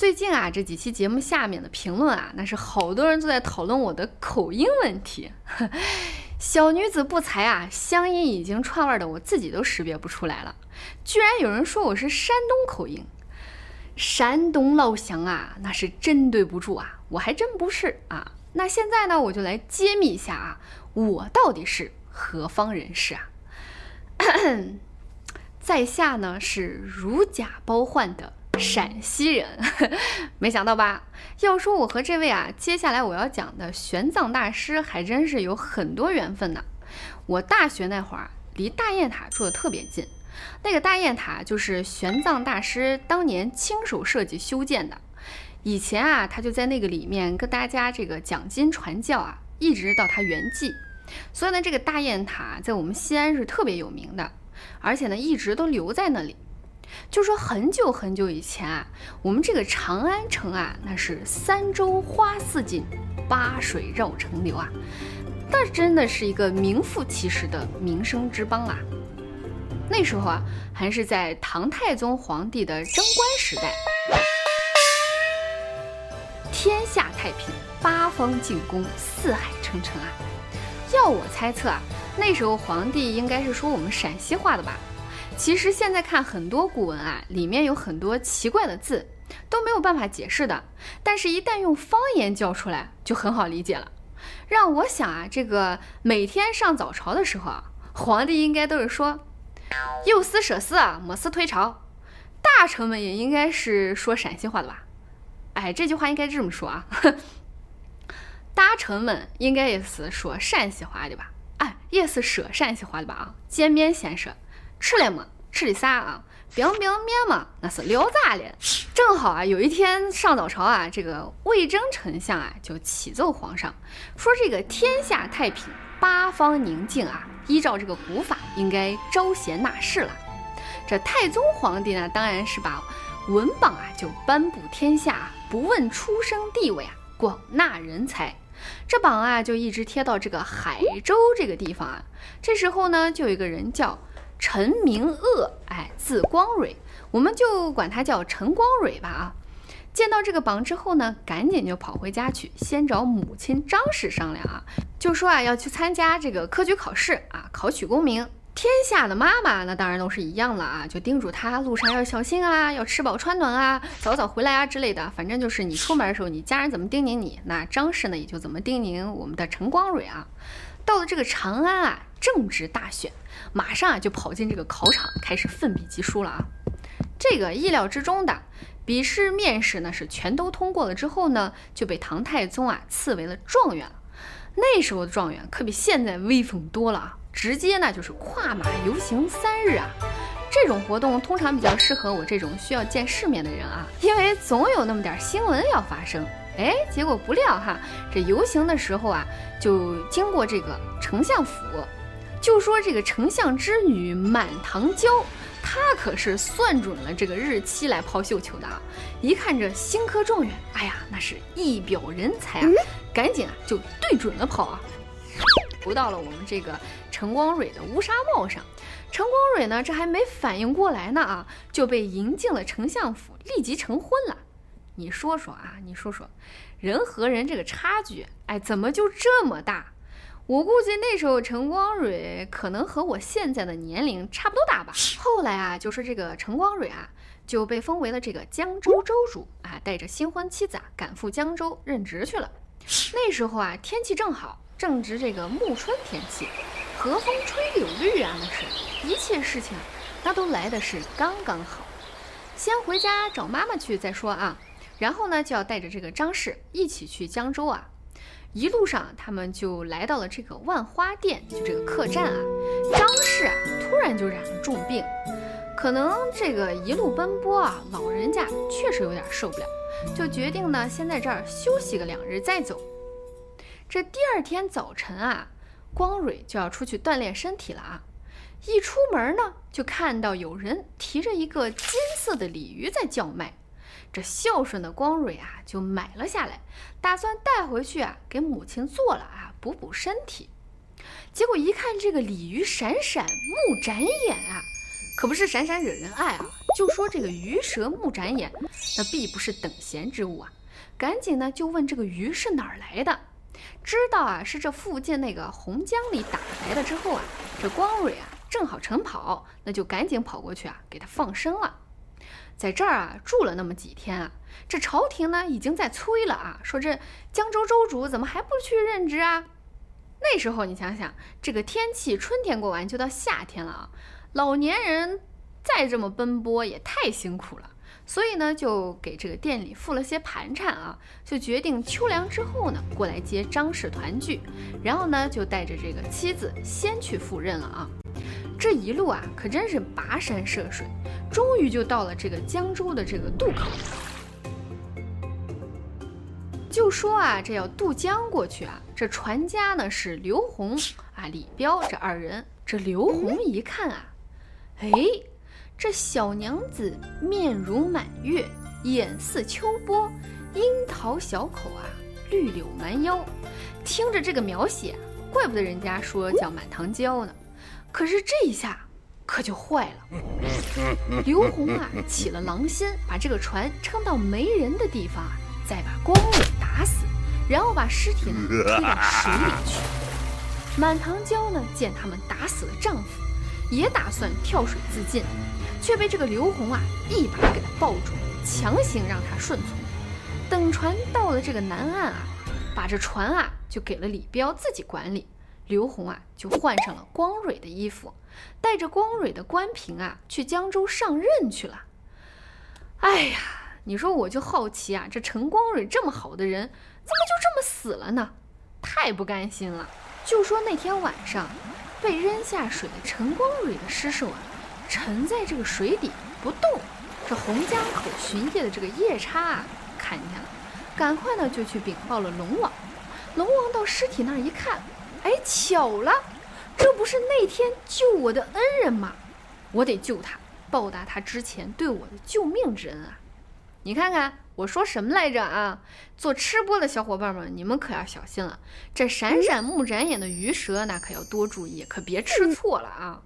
最近啊，这几期节目下面的评论啊，那是好多人都在讨论我的口音问题。小女子不才啊，乡音已经串味的我自己都识别不出来了。居然有人说我是山东口音，山东老乡啊，那是真对不住啊，我还真不是啊。那现在呢，我就来揭秘一下啊，我到底是何方人士啊？在下呢是如假包换的。陕西人，没想到吧？要说我和这位啊，接下来我要讲的玄奘大师还真是有很多缘分呢。我大学那会儿离大雁塔住的特别近，那个大雁塔就是玄奘大师当年亲手设计修建的。以前啊，他就在那个里面跟大家这个讲经传教啊，一直到他圆寂。所以呢，这个大雁塔在我们西安是特别有名的，而且呢，一直都留在那里。就说很久很久以前啊，我们这个长安城啊，那是三洲花似锦，八水绕城流啊，那真的是一个名副其实的名声之邦啊。那时候啊，还是在唐太宗皇帝的贞观时代，天下太平，八方进攻，四海称臣啊。要我猜测啊，那时候皇帝应该是说我们陕西话的吧。其实现在看很多古文啊，里面有很多奇怪的字，都没有办法解释的。但是，一旦用方言叫出来，就很好理解了。让我想啊，这个每天上早朝的时候啊，皇帝应该都是说“有司舍司啊，没司退朝”。大臣们也应该是说陕西话的吧？哎，这句话应该这么说啊，大臣们应该也是说陕西话的吧？哎，也是说陕西话的吧？啊，见面先说。吃了么？吃的啥啊？冰冰面嘛，那是聊咋了？正好啊，有一天上早朝啊，这个魏征丞相啊就启奏皇上，说这个天下太平，八方宁静啊，依照这个古法，应该招贤纳士了。这太宗皇帝呢，当然是把文榜啊就颁布天下，不问出生地位啊，广纳人才。这榜啊就一直贴到这个海州这个地方啊。这时候呢，就有一个人叫。陈明鄂，哎，字光蕊，我们就管他叫陈光蕊吧啊。见到这个榜之后呢，赶紧就跑回家去，先找母亲张氏商量啊，就说啊要去参加这个科举考试啊，考取功名。天下的妈妈那当然都是一样了啊，就叮嘱他路上要小心啊，要吃饱穿暖啊，早早回来啊之类的。反正就是你出门的时候，你家人怎么叮咛你，那张氏呢也就怎么叮咛我们的陈光蕊啊。到了这个长安啊，正值大选，马上啊就跑进这个考场，开始奋笔疾书了啊。这个意料之中的笔试面试呢是全都通过了之后呢，就被唐太宗啊赐为了状元。那时候的状元可比现在威风多了啊，直接呢就是跨马游行三日啊。这种活动通常比较适合我这种需要见世面的人啊，因为总有那么点新闻要发生。哎，结果不料哈，这游行的时候啊，就经过这个丞相府，就说这个丞相之女满堂娇，她可是算准了这个日期来抛绣球的啊！一看这新科状元，哎呀，那是一表人才啊，赶紧啊就对准了抛啊，扑到了我们这个陈光蕊的乌纱帽上。陈光蕊呢，这还没反应过来呢啊，就被迎进了丞相府，立即成婚了。你说说啊，你说说，人和人这个差距，哎，怎么就这么大？我估计那时候陈光蕊可能和我现在的年龄差不多大吧。后来啊，就说这个陈光蕊啊，就被封为了这个江州州主啊，带着新婚妻子啊，赶赴江州任职去了。那时候啊，天气正好，正值这个暮春天气，和风吹柳绿啊，那是一切事情那都来的是刚刚好。先回家找妈妈去再说啊。然后呢，就要带着这个张氏一起去江州啊。一路上，他们就来到了这个万花店，就这个客栈啊。张氏啊，突然就染了重病，可能这个一路奔波啊，老人家确实有点受不了，就决定呢，先在这儿休息个两日再走。这第二天早晨啊，光蕊就要出去锻炼身体了啊。一出门呢，就看到有人提着一个金色的鲤鱼在叫卖。这孝顺的光蕊啊，就买了下来，打算带回去啊，给母亲做了啊，补补身体。结果一看这个鲤鱼闪闪目展眼啊，可不是闪闪惹人爱啊！就说这个鱼蛇目展眼，那必不是等闲之物啊！赶紧呢就问这个鱼是哪儿来的，知道啊是这附近那个洪江里打来的之后啊，这光蕊啊正好晨跑，那就赶紧跑过去啊给它放生了。在这儿啊住了那么几天啊，这朝廷呢已经在催了啊，说这江州州主怎么还不去任职啊？那时候你想想，这个天气春天过完就到夏天了啊。老年人再这么奔波也太辛苦了，所以呢，就给这个店里付了些盘缠啊，就决定秋凉之后呢，过来接张氏团聚，然后呢，就带着这个妻子先去赴任了啊。这一路啊，可真是跋山涉水，终于就到了这个江州的这个渡口。就说啊，这要渡江过去啊，这船家呢是刘洪啊、李彪这二人。这刘洪一看啊。哎，这小娘子面如满月，眼似秋波，樱桃小口啊，绿柳蛮腰。听着这个描写，怪不得人家说叫满堂娇呢。可是这一下可就坏了。刘洪啊起了狼心，把这个船撑到没人的地方啊，再把光伟打死，然后把尸体呢 推到水里去。满堂娇呢见他们打死了丈夫。也打算跳水自尽，却被这个刘洪啊一把给他抱住，强行让他顺从。等船到了这个南岸啊，把这船啊就给了李彪自己管理。刘洪啊就换上了光蕊的衣服，带着光蕊的关平啊去江州上任去了。哎呀，你说我就好奇啊，这陈光蕊这么好的人，怎么就这么死了呢？太不甘心了。就说那天晚上。被扔下水的陈光蕊的尸首啊，沉在这个水底不动。这洪江口巡夜的这个夜叉啊，看见了，赶快呢就去禀报了龙王。龙王到尸体那儿一看，哎，巧了，这不是那天救我的恩人吗？我得救他，报答他之前对我的救命之恩啊！你看看我说什么来着啊？做吃播的小伙伴们，你们可要小心了。这闪闪目展眼的鱼蛇，那可要多注意，可别吃错了啊！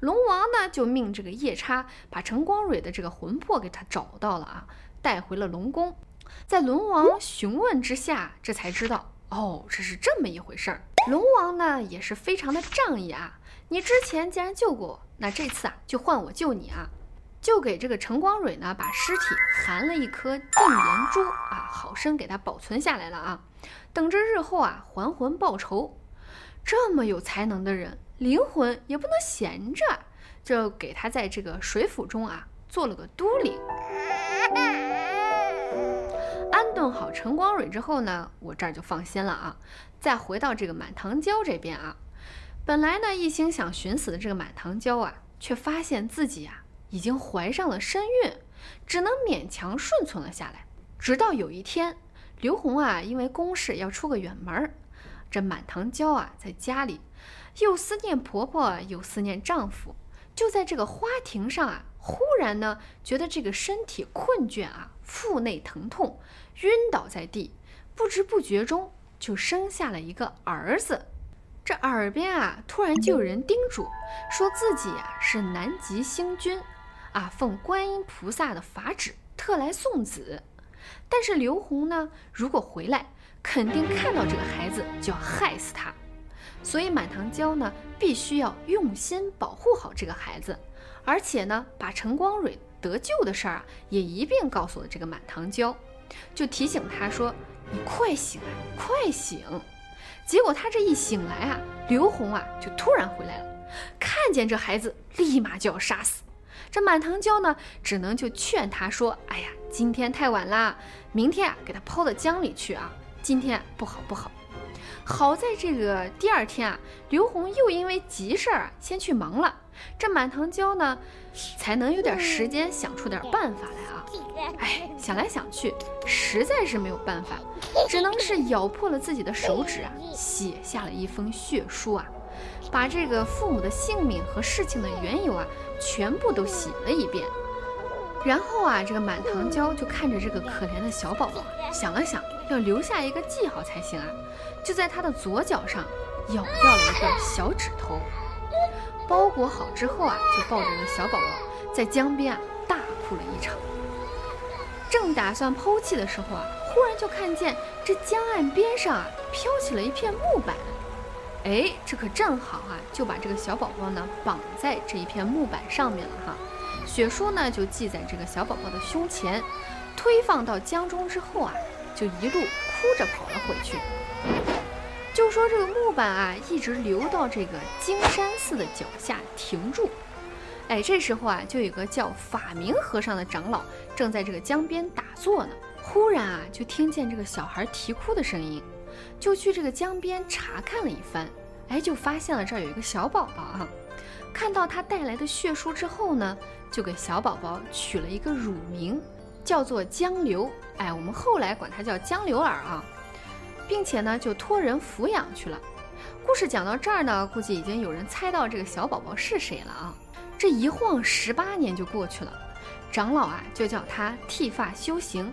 龙王呢，就命这个夜叉把陈光蕊的这个魂魄给他找到了啊，带回了龙宫。在龙王询问之下，这才知道哦，这是这么一回事儿。龙王呢，也是非常的仗义啊！你之前既然救过我，那这次啊，就换我救你啊！就给这个陈光蕊呢，把尸体含了一颗定颜珠啊，好生给他保存下来了啊，等着日后啊还魂报仇。这么有才能的人，灵魂也不能闲着，就给他在这个水府中啊做了个都领。弄好陈光蕊之后呢，我这儿就放心了啊。再回到这个满堂娇这边啊，本来呢一心想寻死的这个满堂娇啊，却发现自己啊。已经怀上了身孕，只能勉强顺从了下来。直到有一天，刘红啊，因为公事要出个远门，这满堂娇啊，在家里又思念婆婆，又思念丈夫，就在这个花亭上啊，忽然呢，觉得这个身体困倦啊，腹内疼痛，晕倒在地，不知不觉中就生下了一个儿子。这耳边啊，突然就有人叮嘱，说自己啊是南极星君。啊，奉观音菩萨的法旨，特来送子。但是刘洪呢，如果回来，肯定看到这个孩子就要害死他。所以满堂娇呢，必须要用心保护好这个孩子，而且呢，把陈光蕊得救的事儿啊，也一并告诉了这个满堂娇，就提醒他说：“你快醒啊，快醒！”结果他这一醒来啊，刘洪啊就突然回来了，看见这孩子，立马就要杀死。这满堂娇呢，只能就劝他说：“哎呀，今天太晚啦，明天啊，给他抛到江里去啊。今天不好不好。好在这个第二天啊，刘红又因为急事儿啊，先去忙了。这满堂娇呢，才能有点时间想出点办法来啊。哎，想来想去，实在是没有办法，只能是咬破了自己的手指啊，写下了一封血书啊。”把这个父母的姓名和事情的缘由啊，全部都写了一遍。然后啊，这个满堂娇就看着这个可怜的小宝宝，想了想，要留下一个记号才行啊。就在他的左脚上咬掉了一个小指头。包裹好之后啊，就抱着这个小宝宝在江边啊大哭了一场。正打算抛弃的时候啊，忽然就看见这江岸边上啊飘起了一片木板。哎，这可正好啊，就把这个小宝宝呢绑在这一片木板上面了哈。血书呢就系在这个小宝宝的胸前，推放到江中之后啊，就一路哭着跑了回去。就说这个木板啊，一直流到这个金山寺的脚下停住。哎，这时候啊，就有个叫法明和尚的长老正在这个江边打坐呢。忽然啊，就听见这个小孩啼哭的声音。就去这个江边查看了一番，哎，就发现了这儿有一个小宝宝啊。看到他带来的血书之后呢，就给小宝宝取了一个乳名，叫做江流。哎，我们后来管他叫江流儿啊，并且呢，就托人抚养去了。故事讲到这儿呢，估计已经有人猜到这个小宝宝是谁了啊。这一晃十八年就过去了，长老啊就叫他剃发修行，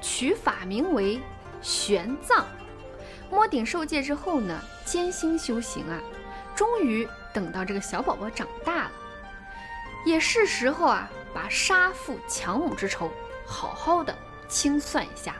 取法名为玄奘。摸顶受戒之后呢，艰辛修行啊，终于等到这个小宝宝长大了，也是时候啊，把杀父强母之仇好好的清算一下。